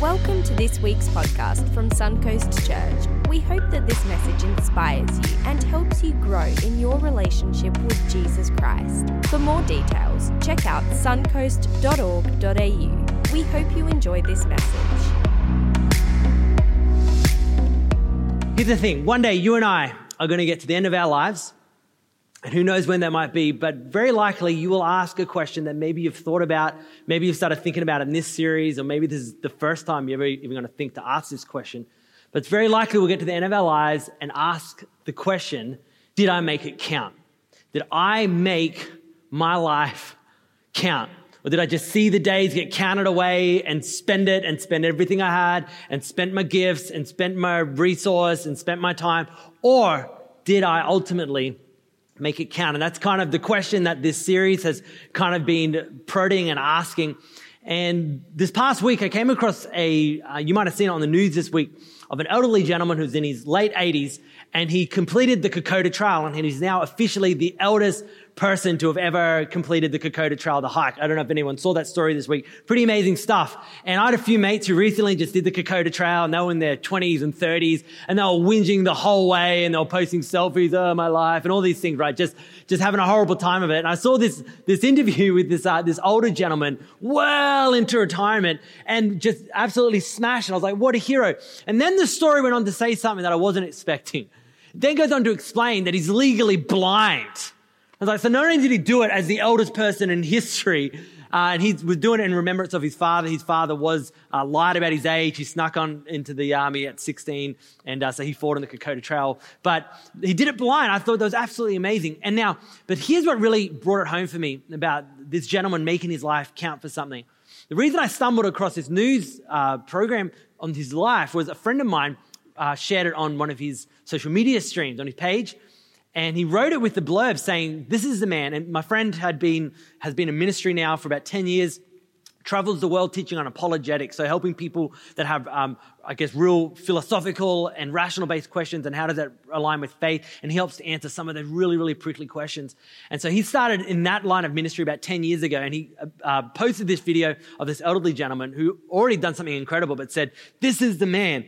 Welcome to this week's podcast from Suncoast Church. We hope that this message inspires you and helps you grow in your relationship with Jesus Christ. For more details, check out suncoast.org.au. We hope you enjoy this message. Here's the thing one day you and I are going to get to the end of our lives, and who knows when that might be, but very likely you will ask a question that maybe you've thought about, maybe you've started thinking about in this series, or maybe this is the first time you're ever even going to think to ask this question. But it's very likely we'll get to the end of our lives and ask the question Did I make it count? Did I make my life count? Or did I just see the days get counted away and spend it and spend everything I had and spent my gifts and spent my resource and spent my time? Or did I ultimately make it count? And that's kind of the question that this series has kind of been prodding and asking. And this past week, I came across a, uh, you might have seen it on the news this week, of an elderly gentleman who's in his late 80s, and he completed the Kokoda Trail, and he's now officially the eldest person to have ever completed the Kokoda Trail, the hike. I don't know if anyone saw that story this week. Pretty amazing stuff. And I had a few mates who recently just did the Kokoda Trail and they were in their 20s and 30s and they were whinging the whole way and they were posting selfies, oh, my life and all these things, right? Just, just having a horrible time of it. And I saw this, this interview with this, uh, this older gentleman well into retirement and just absolutely smashed. And I was like, what a hero. And then the story went on to say something that I wasn't expecting. Then goes on to explain that he's legally blind. Like, so not only did he do it as the eldest person in history, uh, and he was doing it in remembrance of his father. His father was uh, lied about his age. He snuck on into the army at 16, and uh, so he fought on the Kokoda Trail. But he did it blind. I thought that was absolutely amazing. And now, but here's what really brought it home for me about this gentleman making his life count for something. The reason I stumbled across this news uh, program on his life was a friend of mine uh, shared it on one of his social media streams on his page and he wrote it with the blurb saying, This is the man. And my friend had been, has been in ministry now for about 10 years, travels the world teaching on apologetics, so helping people that have, um, I guess, real philosophical and rational based questions and how does that align with faith. And he helps to answer some of the really, really prickly questions. And so he started in that line of ministry about 10 years ago. And he uh, posted this video of this elderly gentleman who already done something incredible, but said, This is the man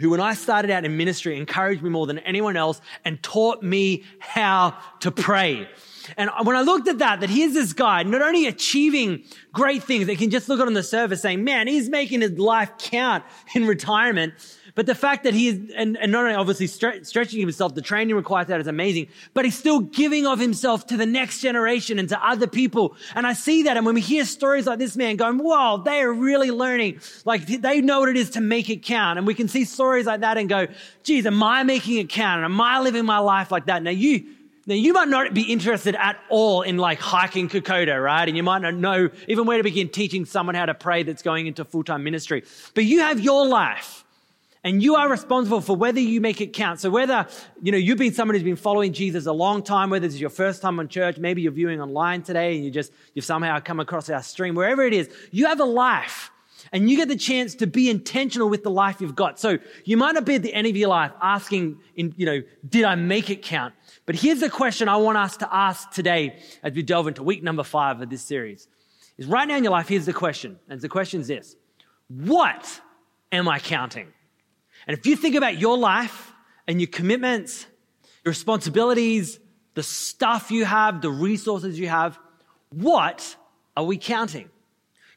who, when I started out in ministry, encouraged me more than anyone else and taught me how to pray. And when I looked at that, that here's this guy not only achieving great things, they can just look at on the surface saying, man, he's making his life count in retirement. But the fact that he is, and, and not only obviously stre- stretching himself, the training required that is amazing, but he's still giving of himself to the next generation and to other people. And I see that. And when we hear stories like this man going, wow, they are really learning, like they know what it is to make it count. And we can see stories like that and go, geez, am I making it count? And am I living my life like that? Now you, now, you might not be interested at all in like hiking Kokoda, right? And you might not know even where to begin teaching someone how to pray that's going into full time ministry. But you have your life. And you are responsible for whether you make it count. So whether, you know, you've been someone who's been following Jesus a long time, whether this is your first time on church, maybe you're viewing online today and you just, you've somehow come across our stream, wherever it is, you have a life and you get the chance to be intentional with the life you've got. So you might not be at the end of your life asking, in, you know, did I make it count? But here's the question I want us to ask today as we delve into week number five of this series. Is right now in your life, here's the question. And the question is this. What am I counting? And if you think about your life and your commitments, your responsibilities, the stuff you have, the resources you have, what are we counting?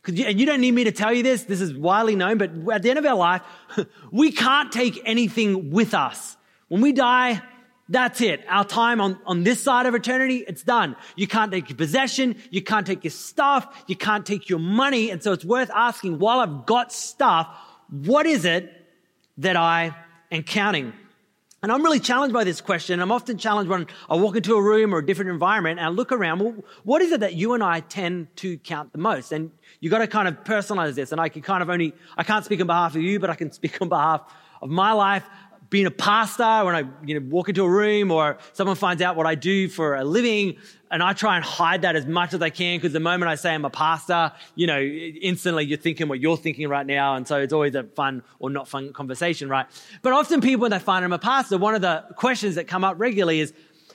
You, and you don't need me to tell you this, this is widely known, but at the end of our life, we can't take anything with us. When we die, that's it. Our time on, on this side of eternity, it's done. You can't take your possession. You can't take your stuff. You can't take your money. And so it's worth asking, while I've got stuff, what is it that I am counting? And I'm really challenged by this question. I'm often challenged when I walk into a room or a different environment and I look around. Well, what is it that you and I tend to count the most? And you got to kind of personalize this. And I can kind of only, I can't speak on behalf of you, but I can speak on behalf of my life being a pastor, when I you know, walk into a room or someone finds out what I do for a living, and I try and hide that as much as I can because the moment I say I'm a pastor, you know, instantly you're thinking what you're thinking right now. And so it's always a fun or not fun conversation, right? But often people, when they find I'm a pastor, one of the questions that come up regularly is,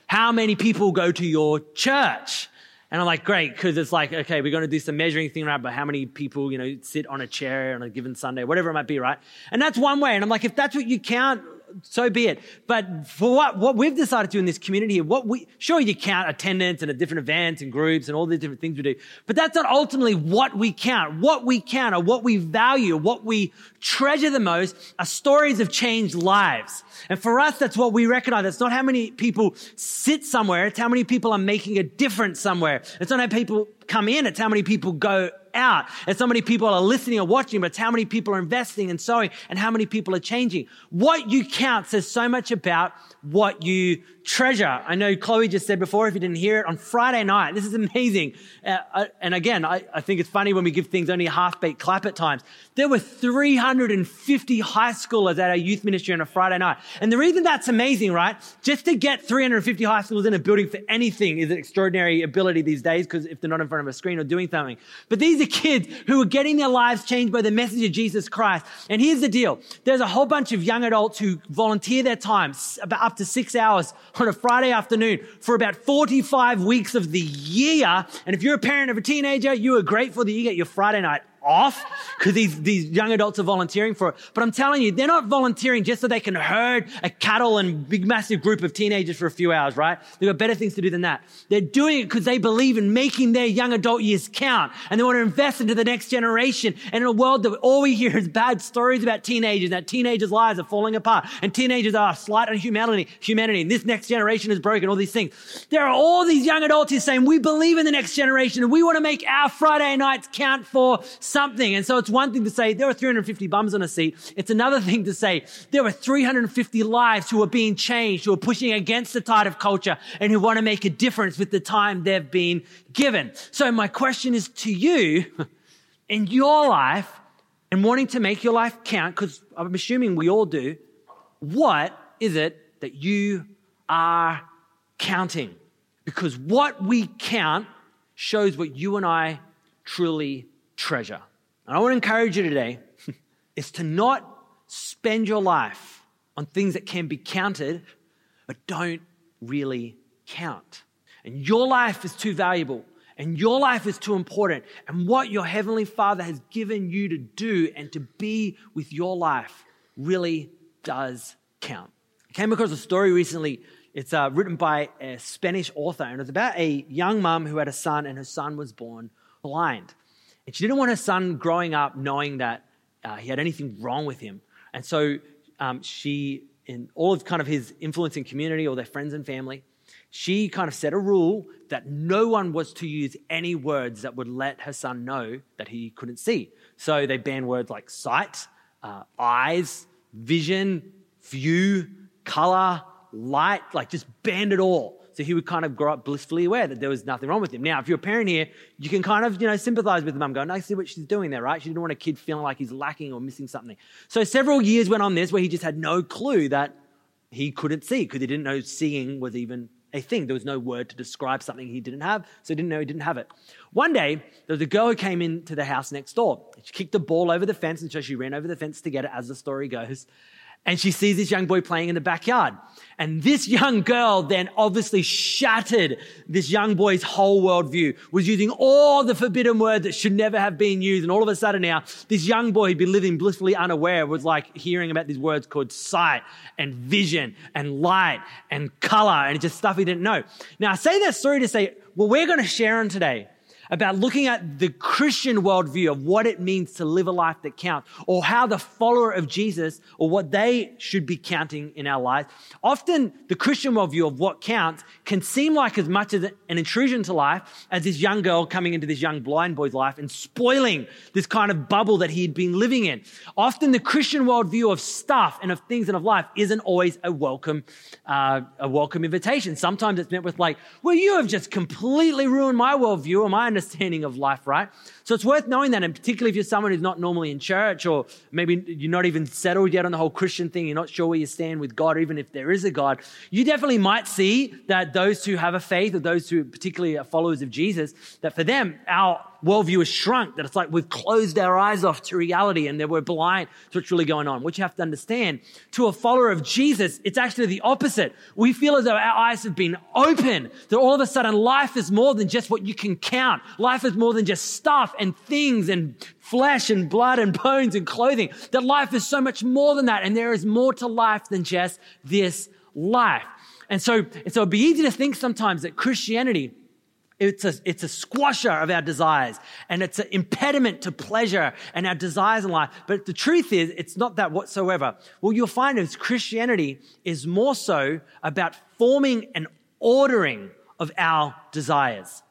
how many people go to your church? And I'm like, great, because it's like, okay, we're going to do some measuring thing, right? But how many people, you know, sit on a chair on a given Sunday, whatever it might be, right? And that's one way. And I'm like, if that's what you count, so be it. But for what, what we've decided to do in this community here, what we, sure you count attendance and a different events and groups and all the different things we do, but that's not ultimately what we count. What we count or what we value, what we treasure the most are stories of changed lives. And for us, that's what we recognize. It's not how many people sit somewhere. It's how many people are making a difference somewhere. It's not how people come in. It's how many people go out. And so many people are listening or watching, but it's how many people are investing and sowing and how many people are changing. What you count says so much about what you treasure. I know Chloe just said before, if you didn't hear it, on Friday night, this is amazing. Uh, and again, I, I think it's funny when we give things only a half beat clap at times. There were 350 high schoolers at our youth ministry on a Friday night. And the reason that's amazing, right? Just to get 350 high schoolers in a building for anything is an extraordinary ability these days because if they're not in front of a screen or doing something. But these are kids who are getting their lives changed by the message of Jesus Christ. And here's the deal. There's a whole bunch of young adults who volunteer their time about up to six hours on a Friday afternoon for about 45 weeks of the year. And if you're a parent of a teenager, you are grateful that you get your Friday night off because these, these young adults are volunteering for it. But I'm telling you, they're not volunteering just so they can herd a cattle and big massive group of teenagers for a few hours, right? They've got better things to do than that. They're doing it because they believe in making their young adult years count and they want to invest into the next generation. And in a world that all we hear is bad stories about teenagers, that teenagers' lives are falling apart and teenagers are slight on humanity, humanity, and this next generation is broken, all these things. There are all these young adults here saying, we believe in the next generation and we want to make our Friday nights count for something. And so it's one thing to say there were 350 bums on a seat. It's another thing to say there were 350 lives who are being changed, who are pushing against the tide of culture and who want to make a difference with the time they've been given. So my question is to you in your life and wanting to make your life count, because I'm assuming we all do, what is it that you are counting? Because what we count shows what you and I truly treasure. And I want to encourage you today is to not spend your life on things that can be counted, but don't really count. And your life is too valuable and your life is too important. And what your Heavenly Father has given you to do and to be with your life really does count. I came across a story recently. It's uh, written by a Spanish author, and it's about a young mum who had a son, and her son was born blind. And she didn't want her son growing up knowing that uh, he had anything wrong with him. And so um, she, in all of kind of his influence in community or their friends and family, she kind of set a rule that no one was to use any words that would let her son know that he couldn't see. So they banned words like sight, uh, eyes, vision, view, color, light, like just banned it all. So he would kind of grow up blissfully aware that there was nothing wrong with him. Now, if you're a parent here, you can kind of, you know, sympathize with the mum going, I see what she's doing there, right? She didn't want a kid feeling like he's lacking or missing something. So several years went on this where he just had no clue that he couldn't see because he didn't know seeing was even a thing. There was no word to describe something he didn't have, so he didn't know he didn't have it. One day, there was a girl who came into the house next door. She kicked the ball over the fence, and so she ran over the fence to get it, as the story goes and she sees this young boy playing in the backyard. And this young girl then obviously shattered this young boy's whole worldview, was using all the forbidden words that should never have been used. And all of a sudden now, this young boy who'd been living blissfully unaware was like hearing about these words called sight and vision and light and color and just stuff he didn't know. Now I say that story to say, well, we're going to share on today about looking at the Christian worldview of what it means to live a life that counts, or how the follower of Jesus, or what they should be counting in our lives. Often, the Christian worldview of what counts can seem like as much as an intrusion to life as this young girl coming into this young blind boy's life and spoiling this kind of bubble that he had been living in. Often, the Christian worldview of stuff and of things and of life isn't always a welcome, uh, a welcome invitation. Sometimes it's met with like, well, you have just completely ruined my worldview or my understanding of life, right? So it's worth knowing that, and particularly if you're someone who's not normally in church, or maybe you're not even settled yet on the whole Christian thing, you're not sure where you stand with God, even if there is a God, you definitely might see that those who have a faith, or those who particularly are followers of Jesus, that for them, our worldview has shrunk, that it's like we've closed our eyes off to reality and that we're blind to what's really going on. What you have to understand, to a follower of Jesus, it's actually the opposite. We feel as though our eyes have been open, that all of a sudden life is more than just what you can count. Life is more than just stuff and things and flesh and blood and bones and clothing. That life is so much more than that. And there is more to life than just this life. And so, and so it'd be easy to think sometimes that Christianity it's a, it's a squasher of our desires and it's an impediment to pleasure and our desires in life. But the truth is, it's not that whatsoever. What you'll find is Christianity is more so about forming and ordering of our desires.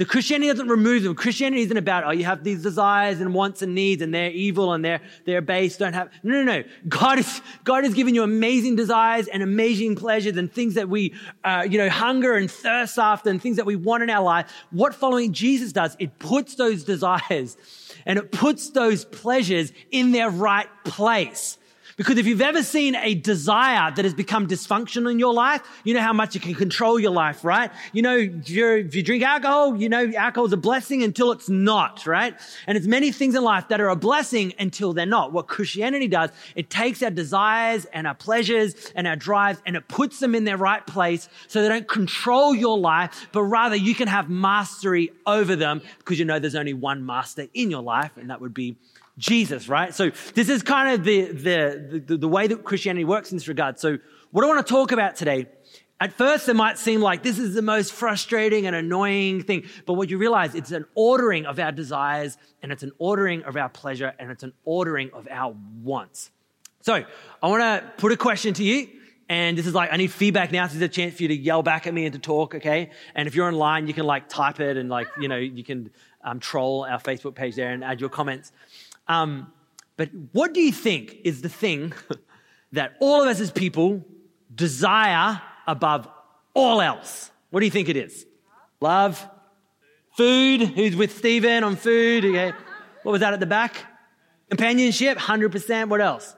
The Christianity doesn't remove them. Christianity isn't about, oh, you have these desires and wants and needs and they're evil and they're, they're base, don't have. No, no, no. God is, God has given you amazing desires and amazing pleasures and things that we, uh, you know, hunger and thirst after and things that we want in our life. What following Jesus does, it puts those desires and it puts those pleasures in their right place. Because if you've ever seen a desire that has become dysfunctional in your life, you know how much it can control your life, right? You know, if, if you drink alcohol, you know alcohol is a blessing until it's not, right? And it's many things in life that are a blessing until they're not. What Christianity does, it takes our desires and our pleasures and our drives and it puts them in their right place so they don't control your life, but rather you can have mastery over them because you know there's only one master in your life and that would be Jesus, right? So this is kind of the, the, the, the, way that Christianity works in this regard. So what I want to talk about today, at first it might seem like this is the most frustrating and annoying thing, but what you realize, it's an ordering of our desires and it's an ordering of our pleasure and it's an ordering of our wants. So I want to put a question to you. And this is like, I need feedback now. This is a chance for you to yell back at me and to talk, okay? And if you're online, you can like type it and like, you know, you can um, troll our Facebook page there and add your comments. Um, but what do you think is the thing that all of us as people desire above all else? What do you think it is? Love, food. Who's with Stephen on food? Okay. What was that at the back? Companionship, 100%. What else?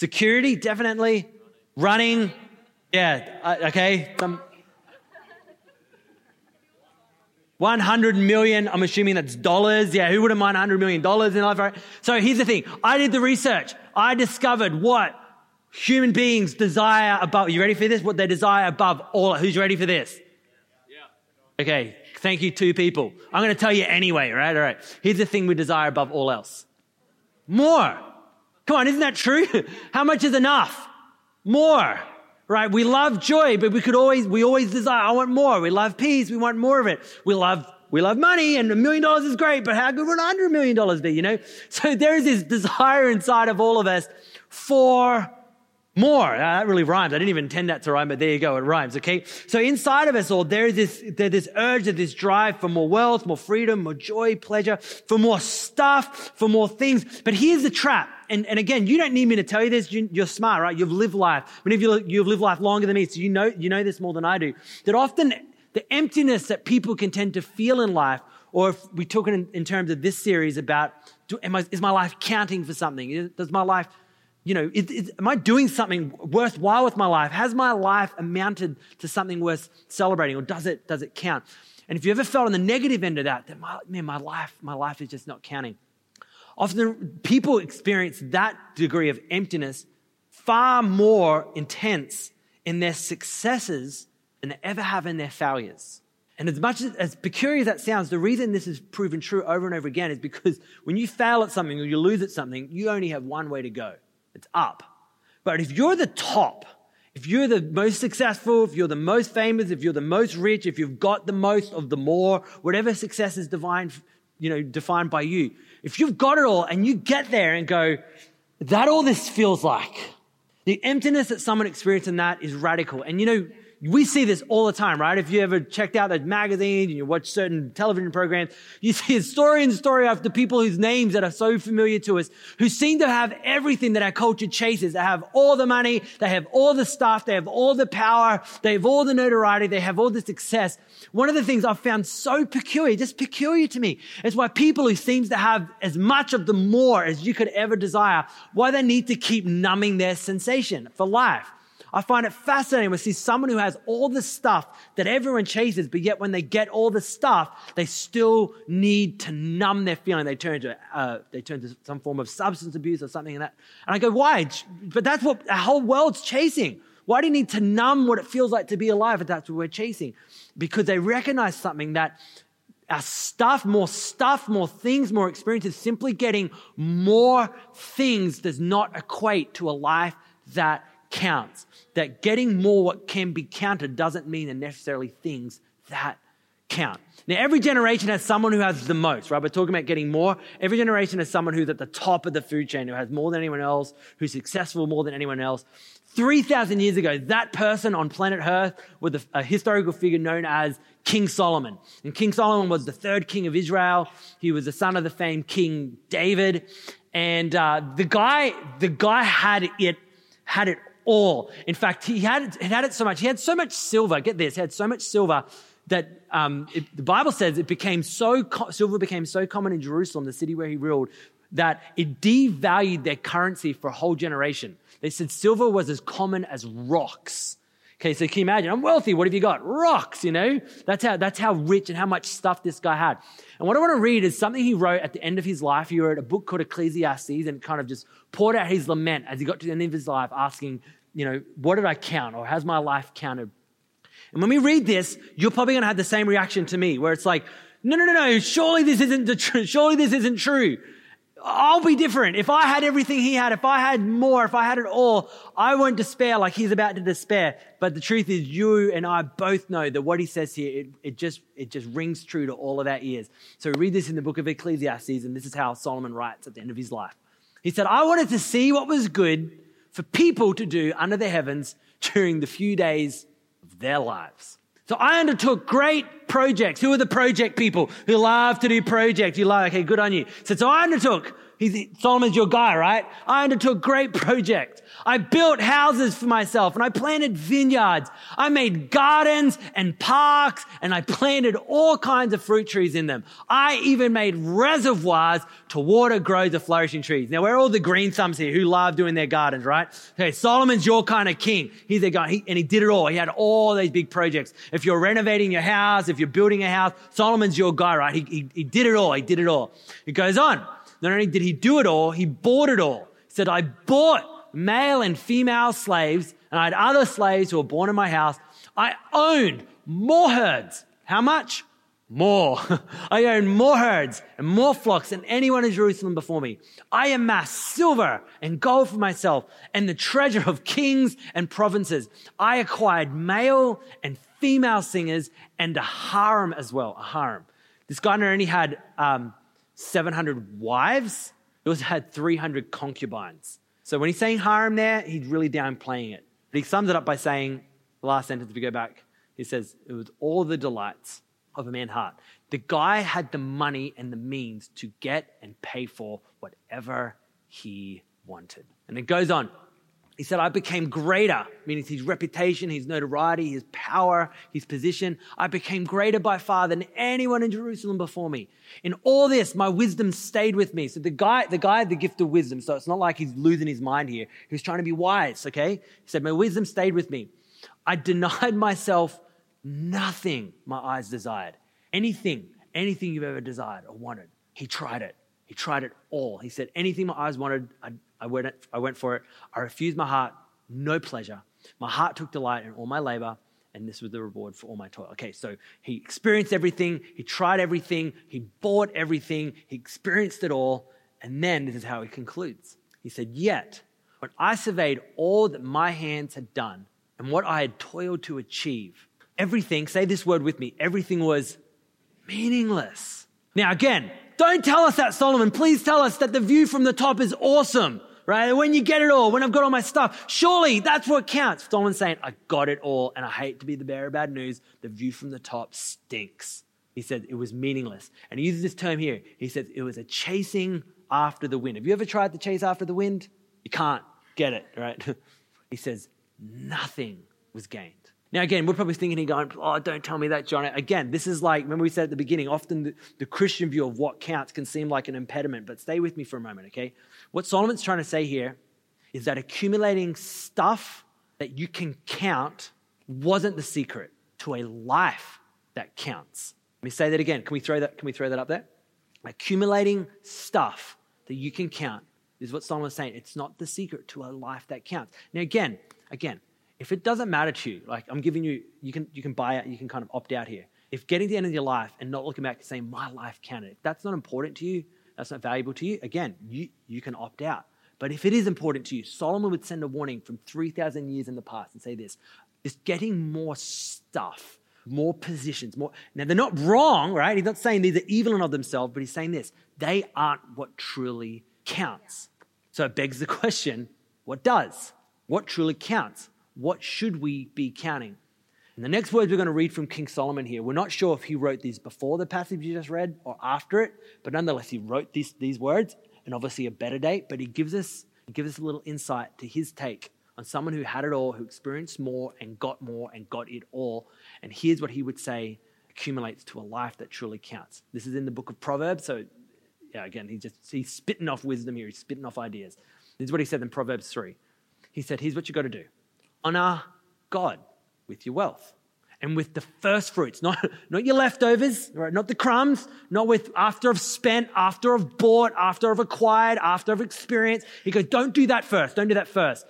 Security, definitely. Running. Yeah, uh, okay. Some, 100 million, I'm assuming that's dollars. Yeah, who wouldn't mind 100 million dollars in life, right? So here's the thing. I did the research. I discovered what human beings desire above. You ready for this? What they desire above all. Who's ready for this? Yeah. Okay. Thank you, two people. I'm going to tell you anyway, right? All right. Here's the thing we desire above all else. More. Come on, isn't that true? How much is enough? More right? We love joy, but we could always, we always desire, I want more. We love peace. We want more of it. We love, we love money and a million dollars is great, but how good would a hundred million dollars be, you know? So there is this desire inside of all of us for more. That really rhymes. I didn't even intend that to rhyme, but there you go. It rhymes. Okay. So inside of us all, there is this, there's this urge, this drive for more wealth, more freedom, more joy, pleasure, for more stuff, for more things. But here's the trap. And, and again, you don't need me to tell you this. You, are smart, right? You've lived life. Many of you, you've lived life longer than me. So you know, you know this more than I do. That often the emptiness that people can tend to feel in life, or if we talk in, in terms of this series about, do, I, is my life counting for something? Does my life you know, am I doing something worthwhile with my life? Has my life amounted to something worth celebrating, or does it does it count? And if you ever felt on the negative end of that, then my, man, my life, my life is just not counting. Often people experience that degree of emptiness far more intense in their successes than they ever have in their failures. And as much as, as, peculiar as that sounds, the reason this is proven true over and over again is because when you fail at something or you lose at something, you only have one way to go. It's up. But if you're the top, if you're the most successful, if you're the most famous, if you're the most rich, if you've got the most of the more, whatever success is divine, you know, defined by you, if you've got it all and you get there and go, that all this feels like, the emptiness that someone experienced in that is radical. And you know, we see this all the time, right? If you ever checked out those magazines and you watch certain television programs, you see a story and story after people whose names that are so familiar to us, who seem to have everything that our culture chases. They have all the money, they have all the stuff, they have all the power, they have all the notoriety, they have all the success. One of the things I've found so peculiar, just peculiar to me, is why people who seems to have as much of the more as you could ever desire, why they need to keep numbing their sensation for life. I find it fascinating to see someone who has all the stuff that everyone chases, but yet when they get all the stuff, they still need to numb their feeling. They turn to, uh, they turn to some form of substance abuse or something like that. And I go, why? But that's what the whole world's chasing. Why do you need to numb what it feels like to be alive if that's what we're chasing? Because they recognize something that our stuff, more stuff, more things, more experiences, simply getting more things does not equate to a life that counts. That getting more what can be counted doesn't mean necessarily things that count. Now, every generation has someone who has the most, right? We're talking about getting more. Every generation has someone who's at the top of the food chain, who has more than anyone else, who's successful more than anyone else. 3,000 years ago, that person on planet Earth was a, a historical figure known as King Solomon. And King Solomon was the third king of Israel. He was the son of the famed King David. And uh, the guy, the guy had it, had it all. In fact, he had, he had it so much. He had so much silver. Get this. He had so much silver that um, it, the Bible says it became so silver became so common in Jerusalem, the city where he ruled, that it devalued their currency for a whole generation. They said silver was as common as rocks. Okay, so can you imagine? I'm wealthy. What have you got? Rocks, you know? That's how, that's how rich and how much stuff this guy had. And what I want to read is something he wrote at the end of his life. He wrote a book called Ecclesiastes and kind of just poured out his lament as he got to the end of his life, asking, you know, what did I count? Or has my life counted? And when we read this, you're probably going to have the same reaction to me, where it's like, no, no, no, no, surely this isn't the truth. Surely this isn't true. I'll be different. If I had everything he had, if I had more, if I had it all, I won't despair like he's about to despair. But the truth is, you and I both know that what he says here, it, it just, it just rings true to all of our ears. So read this in the book of Ecclesiastes, and this is how Solomon writes at the end of his life. He said, I wanted to see what was good for people to do under the heavens during the few days of their lives. So I undertook great projects. Who are the project people who love to do projects? You like, okay, good on you. So, so I undertook He's, Solomon's your guy, right? I undertook great projects. I built houses for myself and I planted vineyards. I made gardens and parks and I planted all kinds of fruit trees in them. I even made reservoirs to water grows of flourishing trees. Now we're all the green thumbs here who love doing their gardens, right? Okay, Solomon's your kind of king. He's a guy, he, and he did it all. He had all these big projects. If you're renovating your house, if you're building a house, Solomon's your guy, right? He, he, he did it all. He did it all. It goes on. Not only did he do it all, he bought it all. He said, I bought male and female slaves, and I had other slaves who were born in my house. I owned more herds. How much? More. I owned more herds and more flocks than anyone in Jerusalem before me. I amassed silver and gold for myself and the treasure of kings and provinces. I acquired male and female singers and a harem as well. A harem. This guy not only had um, 700 wives, he also had 300 concubines. So when he's saying harem there, he's really downplaying it. But he sums it up by saying, the last sentence, if we go back, he says, it was all the delights of a man's heart. The guy had the money and the means to get and pay for whatever he wanted. And it goes on. He said, I became greater, meaning his reputation, his notoriety, his power, his position. I became greater by far than anyone in Jerusalem before me. In all this, my wisdom stayed with me. So the guy, the guy had the gift of wisdom. So it's not like he's losing his mind here. He was trying to be wise, okay? He said, my wisdom stayed with me. I denied myself nothing my eyes desired. Anything, anything you've ever desired or wanted. He tried it. He tried it all. He said, anything my eyes wanted, I I went, I went for it. I refused my heart no pleasure. My heart took delight in all my labor, and this was the reward for all my toil. Okay, so he experienced everything, he tried everything, he bought everything, he experienced it all, and then this is how he concludes. He said, Yet, when I surveyed all that my hands had done and what I had toiled to achieve, everything, say this word with me, everything was meaningless. Now, again, don't tell us that, Solomon. Please tell us that the view from the top is awesome right? When you get it all, when I've got all my stuff, surely that's what counts. Someone's saying, I got it all, and I hate to be the bearer of bad news. The view from the top stinks. He said it was meaningless. And he uses this term here. He says it was a chasing after the wind. Have you ever tried to chase after the wind? You can't get it, right? he says nothing was gained. Now, again, we're probably thinking, going, oh, don't tell me that, John. Again, this is like, remember we said at the beginning, often the, the, Christian view of what counts can seem like an impediment, but stay with me for a moment, okay? What Solomon's trying to say here is that accumulating stuff that you can count wasn't the secret to a life that counts. Let me say that again. Can we throw that, can we throw that up there? Accumulating stuff that you can count is what Solomon's saying. It's not the secret to a life that counts. Now, again, again, if it doesn't matter to you, like I'm giving you, you can you can buy it, you can kind of opt out here. If getting to the end of your life and not looking back and saying my life counted, if that's not important to you, that's not valuable to you, again, you you can opt out. But if it is important to you, Solomon would send a warning from 3,000 years in the past and say this: is getting more stuff, more positions, more. Now they're not wrong, right? He's not saying these are evil in of themselves, but he's saying this: they aren't what truly counts. So it begs the question: what does? What truly counts? What should we be counting? And the next words we're going to read from King Solomon here, we're not sure if he wrote these before the passage you just read or after it, but nonetheless, he wrote these, these words and obviously a better date, but he gives us, he gives us a little insight to his take on someone who had it all, who experienced more and got more and got it all. And here's what he would say accumulates to a life that truly counts. This is in the book of Proverbs, so yeah, again, he just he's spitting off wisdom here, he's spitting off ideas. This is what he said in Proverbs 3. He said, Here's what you got to do honor God with your wealth and with the first fruits, not, not your leftovers, right? not the crumbs, not with after I've spent, after I've bought, after I've acquired, after I've experienced. He goes, don't do that first. Don't do that first.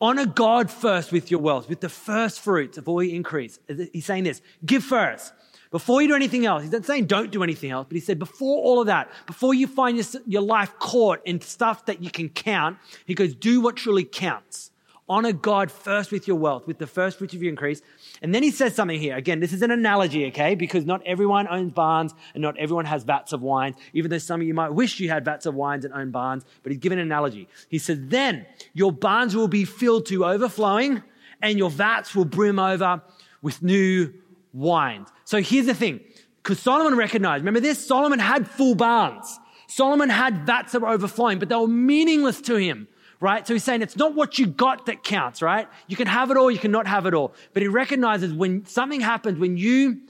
Honor God first with your wealth, with the first fruits of all your increase. He's saying this give first. Before you do anything else, he's not saying don't do anything else, but he said before all of that, before you find your, your life caught in stuff that you can count, he goes, do what truly counts. Honor God first with your wealth, with the first fruits of your increase. And then he says something here. Again, this is an analogy, okay? Because not everyone owns barns and not everyone has vats of wine, even though some of you might wish you had vats of wines and own barns. But he's given an analogy. He said, Then your barns will be filled to overflowing and your vats will brim over with new wine. So here's the thing. Because Solomon recognized, remember this? Solomon had full barns. Solomon had vats that were overflowing, but they were meaningless to him right? So he's saying it's not what you got that counts, right? You can have it all, you cannot have it all. But he recognizes when something happens, when you,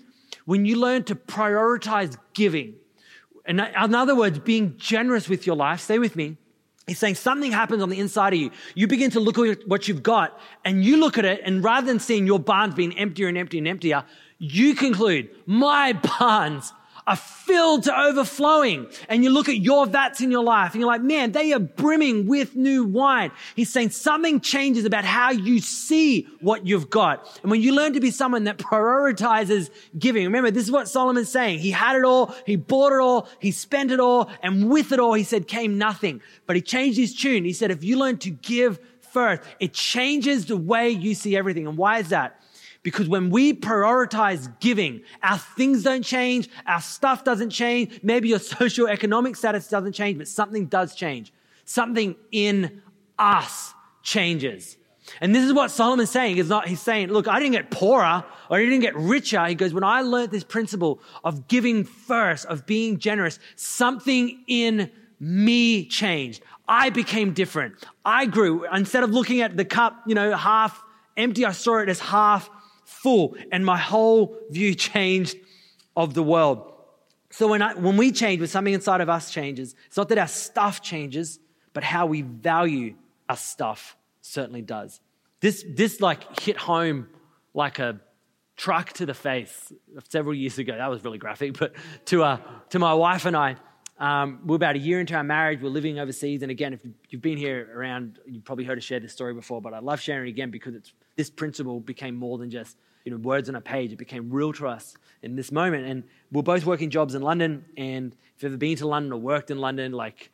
when you learn to prioritize giving, and in other words, being generous with your life, stay with me. He's saying something happens on the inside of you. You begin to look at what you've got and you look at it, and rather than seeing your barns being emptier and emptier and emptier, you conclude, my barns are filled to overflowing. And you look at your vats in your life and you're like, man, they are brimming with new wine. He's saying something changes about how you see what you've got. And when you learn to be someone that prioritizes giving, remember, this is what Solomon's saying. He had it all. He bought it all. He spent it all. And with it all, he said, came nothing. But he changed his tune. He said, if you learn to give first, it changes the way you see everything. And why is that? Because when we prioritize giving, our things don't change, our stuff doesn't change, maybe your socio-economic status doesn't change, but something does change. Something in us changes. And this is what Solomon's saying. Is not, he's saying, look, I didn't get poorer or I didn't get richer. He goes, when I learned this principle of giving first, of being generous, something in me changed. I became different. I grew. Instead of looking at the cup, you know, half empty, I saw it as half full, and my whole view changed of the world. So when, I, when we change, when something inside of us changes, it's not that our stuff changes, but how we value our stuff certainly does. This, this like hit home like a truck to the face several years ago. That was really graphic, but to, uh, to my wife and I, um, we're about a year into our marriage. We're living overseas. And again, if you've been here around, you've probably heard us share this story before, but I love sharing it again because it's, this principle became more than just you know, words on a page. It became real to us in this moment. And we're both working jobs in London. And if you've ever been to London or worked in London, like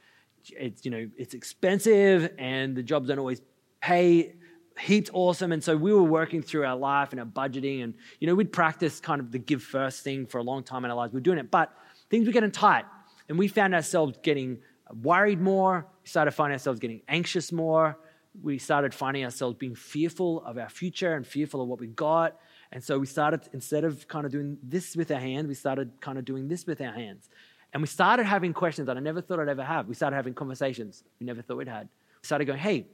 it's, you know, it's expensive and the jobs don't always pay heaps awesome. And so we were working through our life and our budgeting. And, you know, we'd practice kind of the give first thing for a long time in our lives. We we're doing it, but things were getting tight. And we found ourselves getting worried more. We started finding ourselves getting anxious more. We started finding ourselves being fearful of our future and fearful of what we got. And so we started, instead of kind of doing this with our hands, we started kind of doing this with our hands. And we started having questions that I never thought I'd ever have. We started having conversations we never thought we'd had. We started going, hey,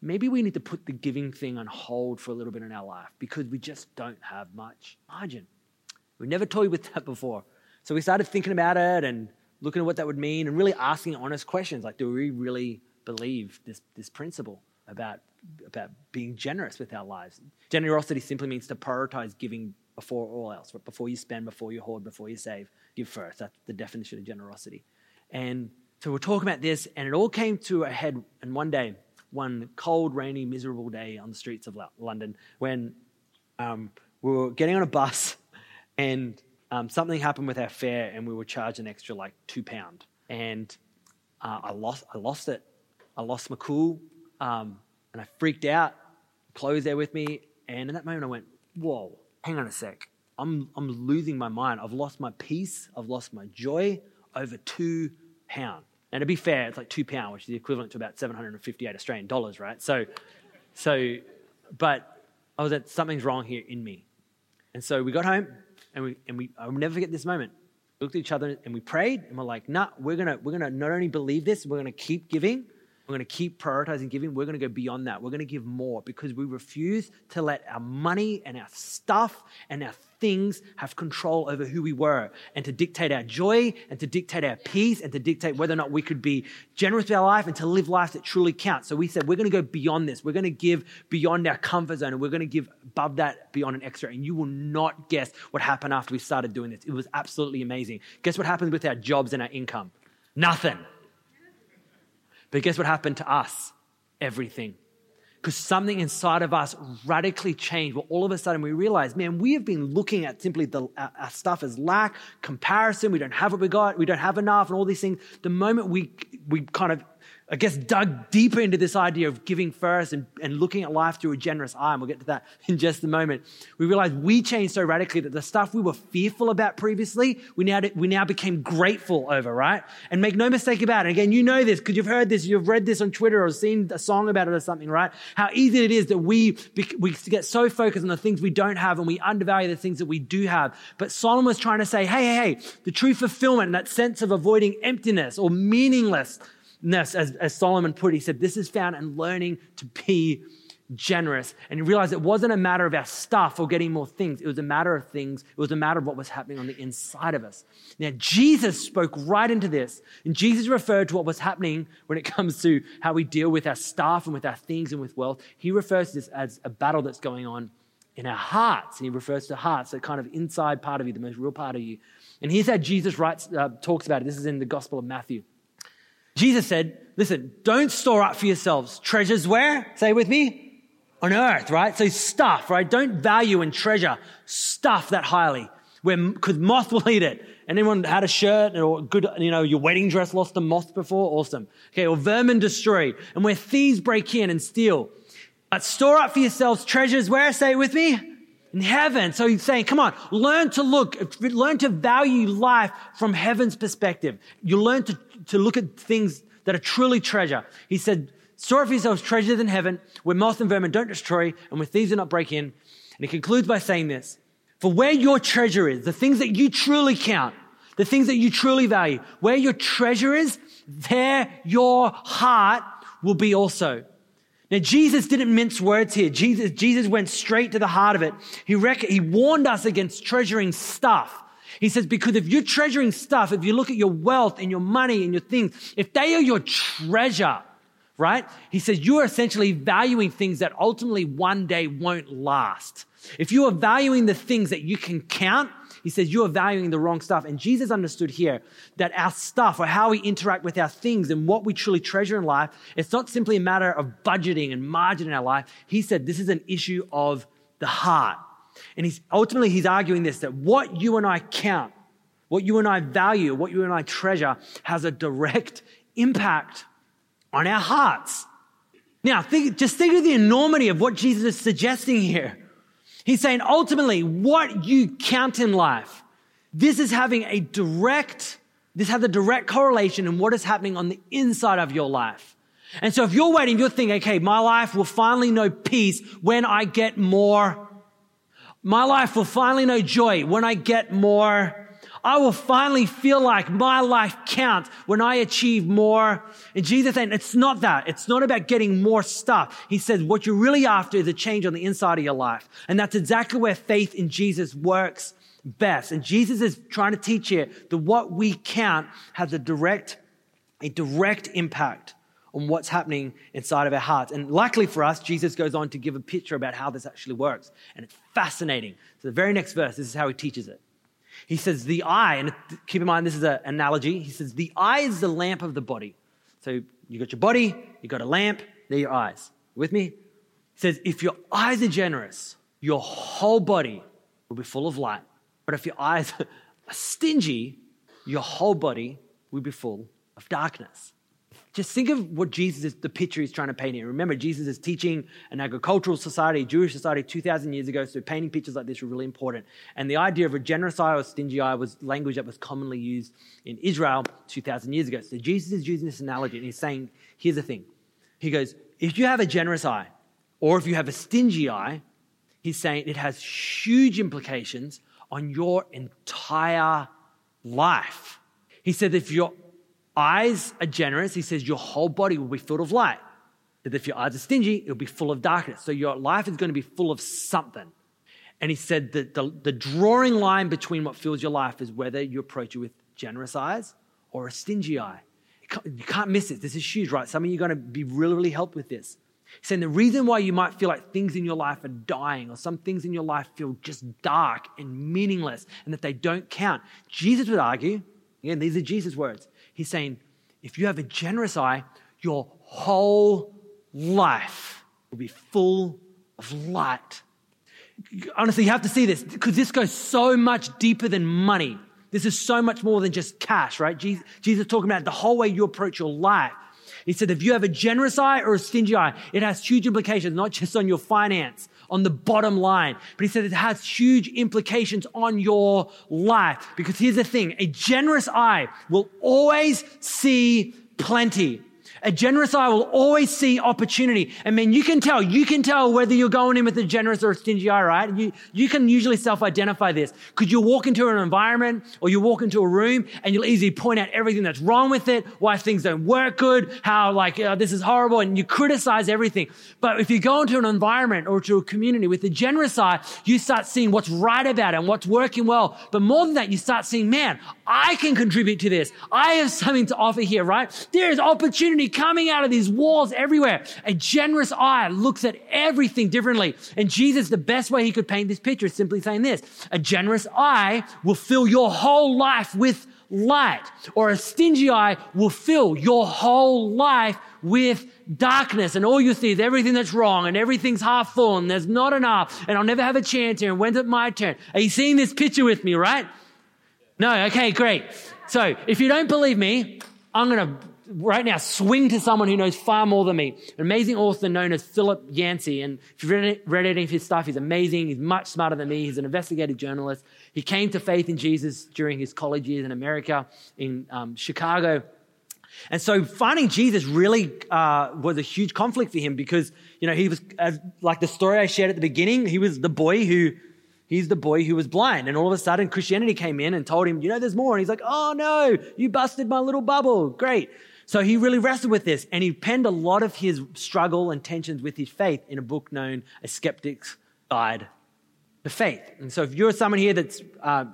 maybe we need to put the giving thing on hold for a little bit in our life because we just don't have much margin. We never toyed with that before. So we started thinking about it and looking at what that would mean and really asking honest questions like, do we really believe this, this principle? About, about being generous with our lives. Generosity simply means to prioritize giving before all else, before you spend, before you hoard, before you save, give first. That's the definition of generosity. And so we're talking about this, and it all came to a head. And one day, one cold, rainy, miserable day on the streets of London, when um, we were getting on a bus, and um, something happened with our fare, and we were charged an extra like two pound. And uh, I lost, I lost it. I lost my cool, um, and I freaked out. Chloe's there with me, and in that moment, I went, "Whoa, hang on a sec. I'm I'm losing my mind. I've lost my peace. I've lost my joy over two pound." And to be fair, it's like two pound, which is the equivalent to about 758 Australian dollars, right? So, so, but I was at something's wrong here in me. And so we got home and we, and we, I'll never forget this moment. We looked at each other and we prayed and we're like, nah, we're going to, we're going to not only believe this, we're going to keep giving. We're going to keep prioritizing giving. We're going to go beyond that. We're going to give more because we refuse to let our money and our stuff and our things have control over who we were and to dictate our joy and to dictate our peace and to dictate whether or not we could be generous with our life and to live life that truly counts. So we said, we're going to go beyond this. We're going to give beyond our comfort zone and we're going to give above that beyond an extra. And you will not guess what happened after we started doing this. It was absolutely amazing. Guess what happened with our jobs and our income? Nothing. But guess what happened to us? Everything. Because something inside of us radically changed. Well, all of a sudden we realized, man, we have been looking at simply the, our stuff as lack, comparison. We don't have what we got. We don't have enough and all these things. The moment we, we kind of I guess, dug deeper into this idea of giving first and, and looking at life through a generous eye, and we'll get to that in just a moment, we realized we changed so radically that the stuff we were fearful about previously, we now, we now became grateful over, right? And make no mistake about it. Again, you know this because you've heard this, you've read this on Twitter or seen a song about it or something, right? How easy it is that we, we get so focused on the things we don't have and we undervalue the things that we do have. But Solomon was trying to say, hey, hey, hey, the true fulfillment, that sense of avoiding emptiness or meaningless, as, as Solomon put, it, he said, this is found in learning to be generous. And he realized it wasn't a matter of our stuff or getting more things. It was a matter of things. It was a matter of what was happening on the inside of us. Now, Jesus spoke right into this. And Jesus referred to what was happening when it comes to how we deal with our stuff and with our things and with wealth. He refers to this as a battle that's going on in our hearts. And he refers to hearts, that kind of inside part of you, the most real part of you. And here's how Jesus writes, uh, talks about it. This is in the Gospel of Matthew. Jesus said, listen, don't store up for yourselves treasures where? Say with me. On earth, right? So stuff, right? Don't value and treasure stuff that highly. Where, because moth will eat it. Anyone had a shirt or good, you know, your wedding dress lost a moth before? Awesome. Okay, or vermin destroyed. And where thieves break in and steal. But store up for yourselves treasures where? Say it with me in heaven. So he's saying, come on, learn to look, learn to value life from heaven's perspective. You learn to, to look at things that are truly treasure. He said, store for yourselves treasures in heaven where moth and vermin don't destroy and where thieves do not break in. And he concludes by saying this, for where your treasure is, the things that you truly count, the things that you truly value, where your treasure is, there your heart will be also. Now, Jesus didn't mince words here. Jesus, Jesus went straight to the heart of it. He, rec- he warned us against treasuring stuff. He says, because if you're treasuring stuff, if you look at your wealth and your money and your things, if they are your treasure, right? He says, you are essentially valuing things that ultimately one day won't last. If you are valuing the things that you can count, he says, You are valuing the wrong stuff. And Jesus understood here that our stuff or how we interact with our things and what we truly treasure in life, it's not simply a matter of budgeting and margin in our life. He said, This is an issue of the heart. And he's ultimately he's arguing this that what you and I count, what you and I value, what you and I treasure has a direct impact on our hearts. Now, think, just think of the enormity of what Jesus is suggesting here. He's saying ultimately what you count in life, this is having a direct, this has a direct correlation in what is happening on the inside of your life. And so if you're waiting, you're thinking, okay, my life will finally know peace when I get more. My life will finally know joy when I get more. I will finally feel like my life counts when I achieve more. And Jesus saying, it's not that. It's not about getting more stuff. He says, what you're really after is a change on the inside of your life. And that's exactly where faith in Jesus works best. And Jesus is trying to teach here that what we count has a direct, a direct impact on what's happening inside of our hearts. And luckily for us, Jesus goes on to give a picture about how this actually works. And it's fascinating. So the very next verse, this is how he teaches it. He says, The eye, and keep in mind this is an analogy. He says, The eye is the lamp of the body. So you got your body, you got a lamp, they're your eyes. with me? He says, If your eyes are generous, your whole body will be full of light. But if your eyes are stingy, your whole body will be full of darkness. Just think of what Jesus is, the picture he's trying to paint here. Remember, Jesus is teaching an agricultural society, Jewish society 2,000 years ago, so painting pictures like this were really important. And the idea of a generous eye or stingy eye was language that was commonly used in Israel 2,000 years ago. So Jesus is using this analogy and he's saying, here's the thing. He goes, if you have a generous eye or if you have a stingy eye, he's saying it has huge implications on your entire life. He said, if your eyes are generous, he says, your whole body will be filled with light. That if your eyes are stingy, it'll be full of darkness. So your life is going to be full of something. And he said that the, the drawing line between what fills your life is whether you approach it with generous eyes or a stingy eye. You can't miss it. This is huge, right? Some of you are going to be really, really helped with this. He's saying the reason why you might feel like things in your life are dying or some things in your life feel just dark and meaningless and that they don't count. Jesus would argue, again, these are Jesus' words. He's saying, if you have a generous eye, your whole life will be full of light. Honestly, you have to see this because this goes so much deeper than money. This is so much more than just cash, right? Jesus, Jesus talking about the whole way you approach your life. He said, if you have a generous eye or a stingy eye, it has huge implications, not just on your finance, on the bottom line, but he said it has huge implications on your life. Because here's the thing, a generous eye will always see plenty. A generous eye will always see opportunity. I mean, you can tell, you can tell whether you're going in with a generous or a stingy eye, right? You, you can usually self-identify this. because you walk into an environment or you walk into a room and you'll easily point out everything that's wrong with it, why things don't work good, how like, uh, this is horrible, and you criticize everything. But if you go into an environment or to a community with a generous eye, you start seeing what's right about it and what's working well. But more than that, you start seeing, man, I can contribute to this. I have something to offer here, right? There is opportunity coming out of these walls everywhere. A generous eye looks at everything differently. And Jesus, the best way he could paint this picture is simply saying this. A generous eye will fill your whole life with light, or a stingy eye will fill your whole life with darkness. And all you see is everything that's wrong and everything's half full and there's not enough and I'll never have a chance here. And when's it my turn? Are you seeing this picture with me, right? No? Okay, great. So if you don't believe me, I'm going to right now swing to someone who knows far more than me. An amazing author known as Philip Yancey. And if you've read, read any of his stuff, he's amazing. He's much smarter than me. He's an investigative journalist. He came to faith in Jesus during his college years in America, in um, Chicago. And so finding Jesus really uh, was a huge conflict for him because, you know, he was, as, like the story I shared at the beginning, he was the boy who He's the boy who was blind. And all of a sudden, Christianity came in and told him, you know, there's more. And he's like, oh no, you busted my little bubble. Great. So he really wrestled with this and he penned a lot of his struggle and tensions with his faith in a book known A Skeptic's Guide to Faith. And so if you're someone here that's uh,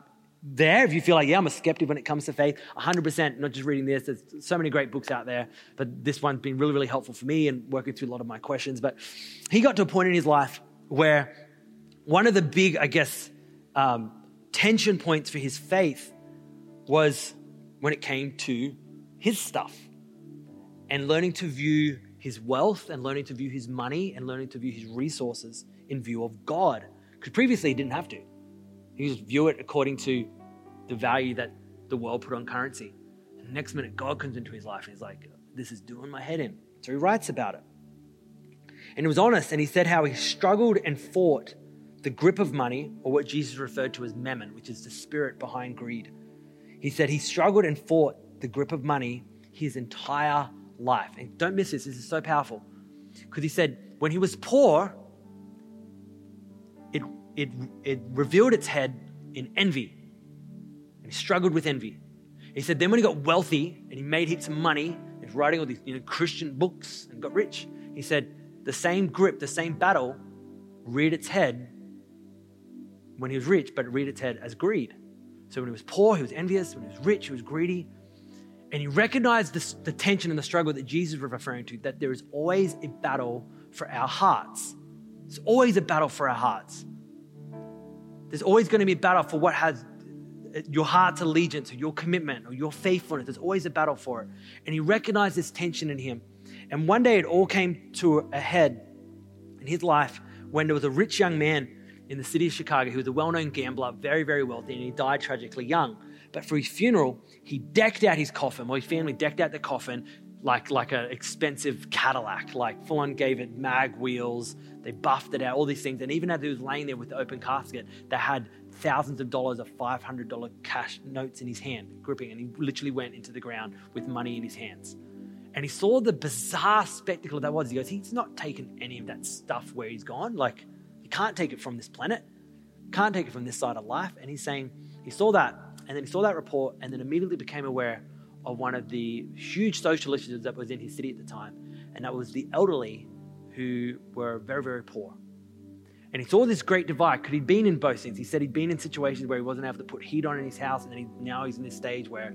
there, if you feel like, yeah, I'm a skeptic when it comes to faith, 100%, not just reading this, there's so many great books out there, but this one's been really, really helpful for me and working through a lot of my questions. But he got to a point in his life where one of the big, I guess, um, tension points for his faith was when it came to his stuff and learning to view his wealth and learning to view his money and learning to view his resources in view of God. Because previously he didn't have to. He just view it according to the value that the world put on currency. And next minute, God comes into his life and he's like, This is doing my head in. So he writes about it. And he was honest and he said how he struggled and fought the grip of money, or what Jesus referred to as mammon, which is the spirit behind greed. He said he struggled and fought the grip of money his entire life. And don't miss this, this is so powerful. Because he said, when he was poor, it, it, it revealed its head in envy. And he struggled with envy. He said, then when he got wealthy and he made heaps of money, he's writing all these you know, Christian books and got rich, he said, the same grip, the same battle reared its head when he was rich, but it reared its head as greed. So when he was poor, he was envious. When he was rich, he was greedy. And he recognized this, the tension and the struggle that Jesus was referring to, that there is always a battle for our hearts. There's always a battle for our hearts. There's always going to be a battle for what has your heart's allegiance or your commitment or your faithfulness. There's always a battle for it. And he recognized this tension in him. And one day it all came to a head in his life when there was a rich young man in the city of Chicago who was a well known gambler, very, very wealthy, and he died tragically young. But for his funeral, he decked out his coffin, or his family decked out the coffin like, like an expensive Cadillac, like full on gave it mag wheels. They buffed it out, all these things. And even as he was laying there with the open casket, they had thousands of dollars of $500 cash notes in his hand, gripping, and he literally went into the ground with money in his hands. And he saw the bizarre spectacle that was. He goes, he's not taken any of that stuff where he's gone. Like, he can't take it from this planet, can't take it from this side of life. And he's saying, he saw that, and then he saw that report, and then immediately became aware of one of the huge social issues that was in his city at the time. And that was the elderly who were very, very poor. And he saw this great divide because he'd been in both things. He said he'd been in situations where he wasn't able to put heat on in his house, and then he, now he's in this stage where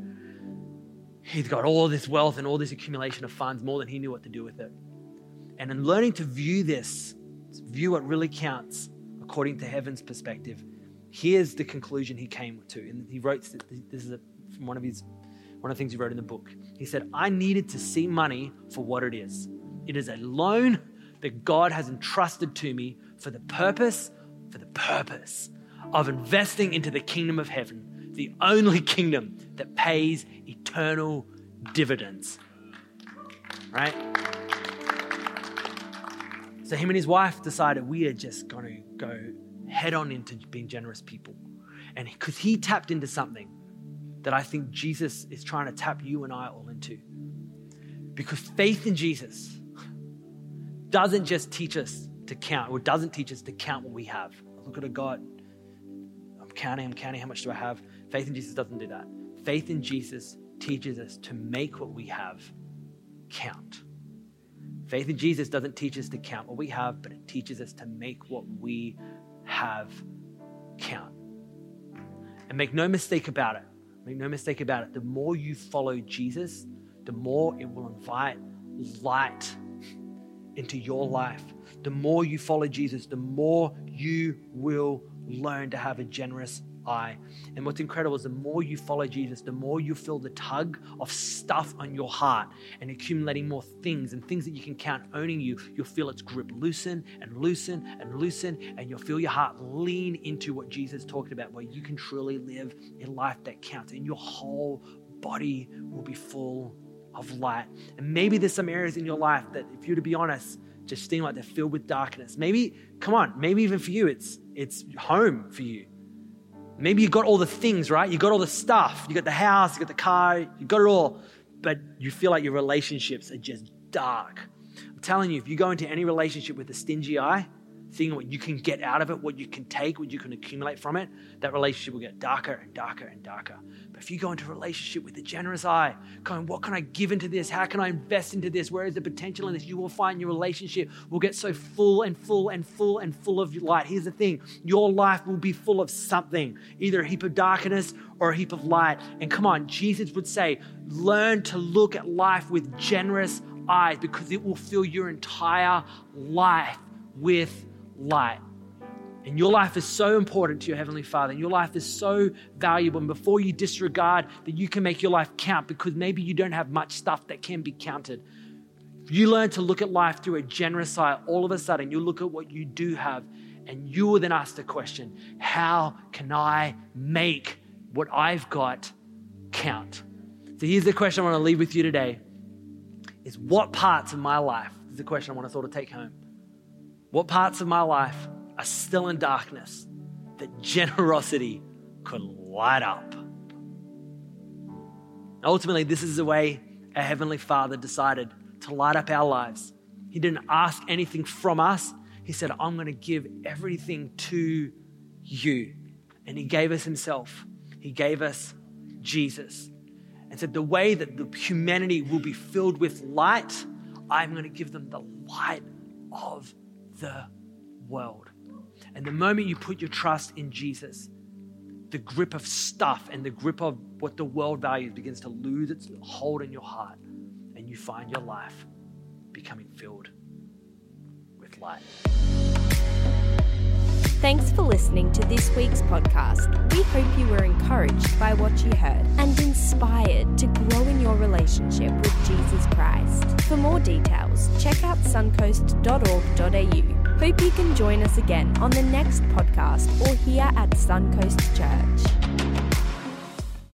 he's got all this wealth and all this accumulation of funds, more than he knew what to do with it. And in learning to view this, view what really counts according to heaven's perspective, here's the conclusion he came to. And he wrote this is a, from one of his one of the things he wrote in the book. He said, I needed to see money for what it is. It is a loan that God has entrusted to me for the purpose, for the purpose of investing into the kingdom of heaven, the only kingdom that pays eternal dividends. Right? So him and his wife decided we are just going to go head on into being generous people. And because he tapped into something that I think Jesus is trying to tap you and I all into. Because faith in Jesus doesn't just teach us to count, or doesn't teach us to count what we have. look at a God. I'm counting, I'm counting how much do I have. Faith in Jesus doesn't do that. Faith in Jesus teaches us to make what we have count. Faith in Jesus doesn't teach us to count what we have, but it teaches us to make what we have count. And make no mistake about it, Make no mistake about it. The more you follow Jesus, the more it will invite light into your life. The more you follow Jesus, the more you will learn to have a generous And what's incredible is the more you follow Jesus, the more you feel the tug of stuff on your heart and accumulating more things and things that you can count owning you. You'll feel its grip loosen and loosen and loosen, and you'll feel your heart lean into what Jesus talked about, where you can truly live a life that counts, and your whole body will be full of light. And maybe there's some areas in your life that, if you're to be honest, just seem like they're filled with darkness. Maybe, come on, maybe even for you, it's it's home for you. Maybe you got all the things, right? You got all the stuff. You got the house, you got the car, you got it all, but you feel like your relationships are just dark. I'm telling you, if you go into any relationship with a stingy eye, seeing what you can get out of it, what you can take, what you can accumulate from it, that relationship will get darker and darker and darker. But if you go into a relationship with a generous eye, going, what can I give into this? How can I invest into this? Where is the potential in this? You will find your relationship will get so full and full and full and full of light. Here's the thing your life will be full of something, either a heap of darkness or a heap of light. And come on, Jesus would say, learn to look at life with generous eyes because it will fill your entire life with light. And your life is so important to your Heavenly Father, and your life is so valuable. And before you disregard that you can make your life count because maybe you don't have much stuff that can be counted, if you learn to look at life through a generous eye, all of a sudden you look at what you do have, and you will then ask the question how can I make what I've got count? So here's the question I want to leave with you today is what parts of my life, this is the question I want to sort of take home what parts of my life are still in darkness that generosity could light up? Ultimately, this is the way our Heavenly Father decided to light up our lives. He didn't ask anything from us. He said, I'm going to give everything to you. And He gave us Himself, He gave us Jesus. And said, The way that the humanity will be filled with light, I'm going to give them the light of the world. And the moment you put your trust in Jesus, the grip of stuff and the grip of what the world values begins to lose its hold in your heart, and you find your life becoming filled with light. Thanks for listening to this week's podcast. We hope you were encouraged by what you heard and inspired to grow in your relationship with Jesus Christ. For more details, check out suncoast.org.au. Hope you can join us again on the next podcast or here at Suncoast Church.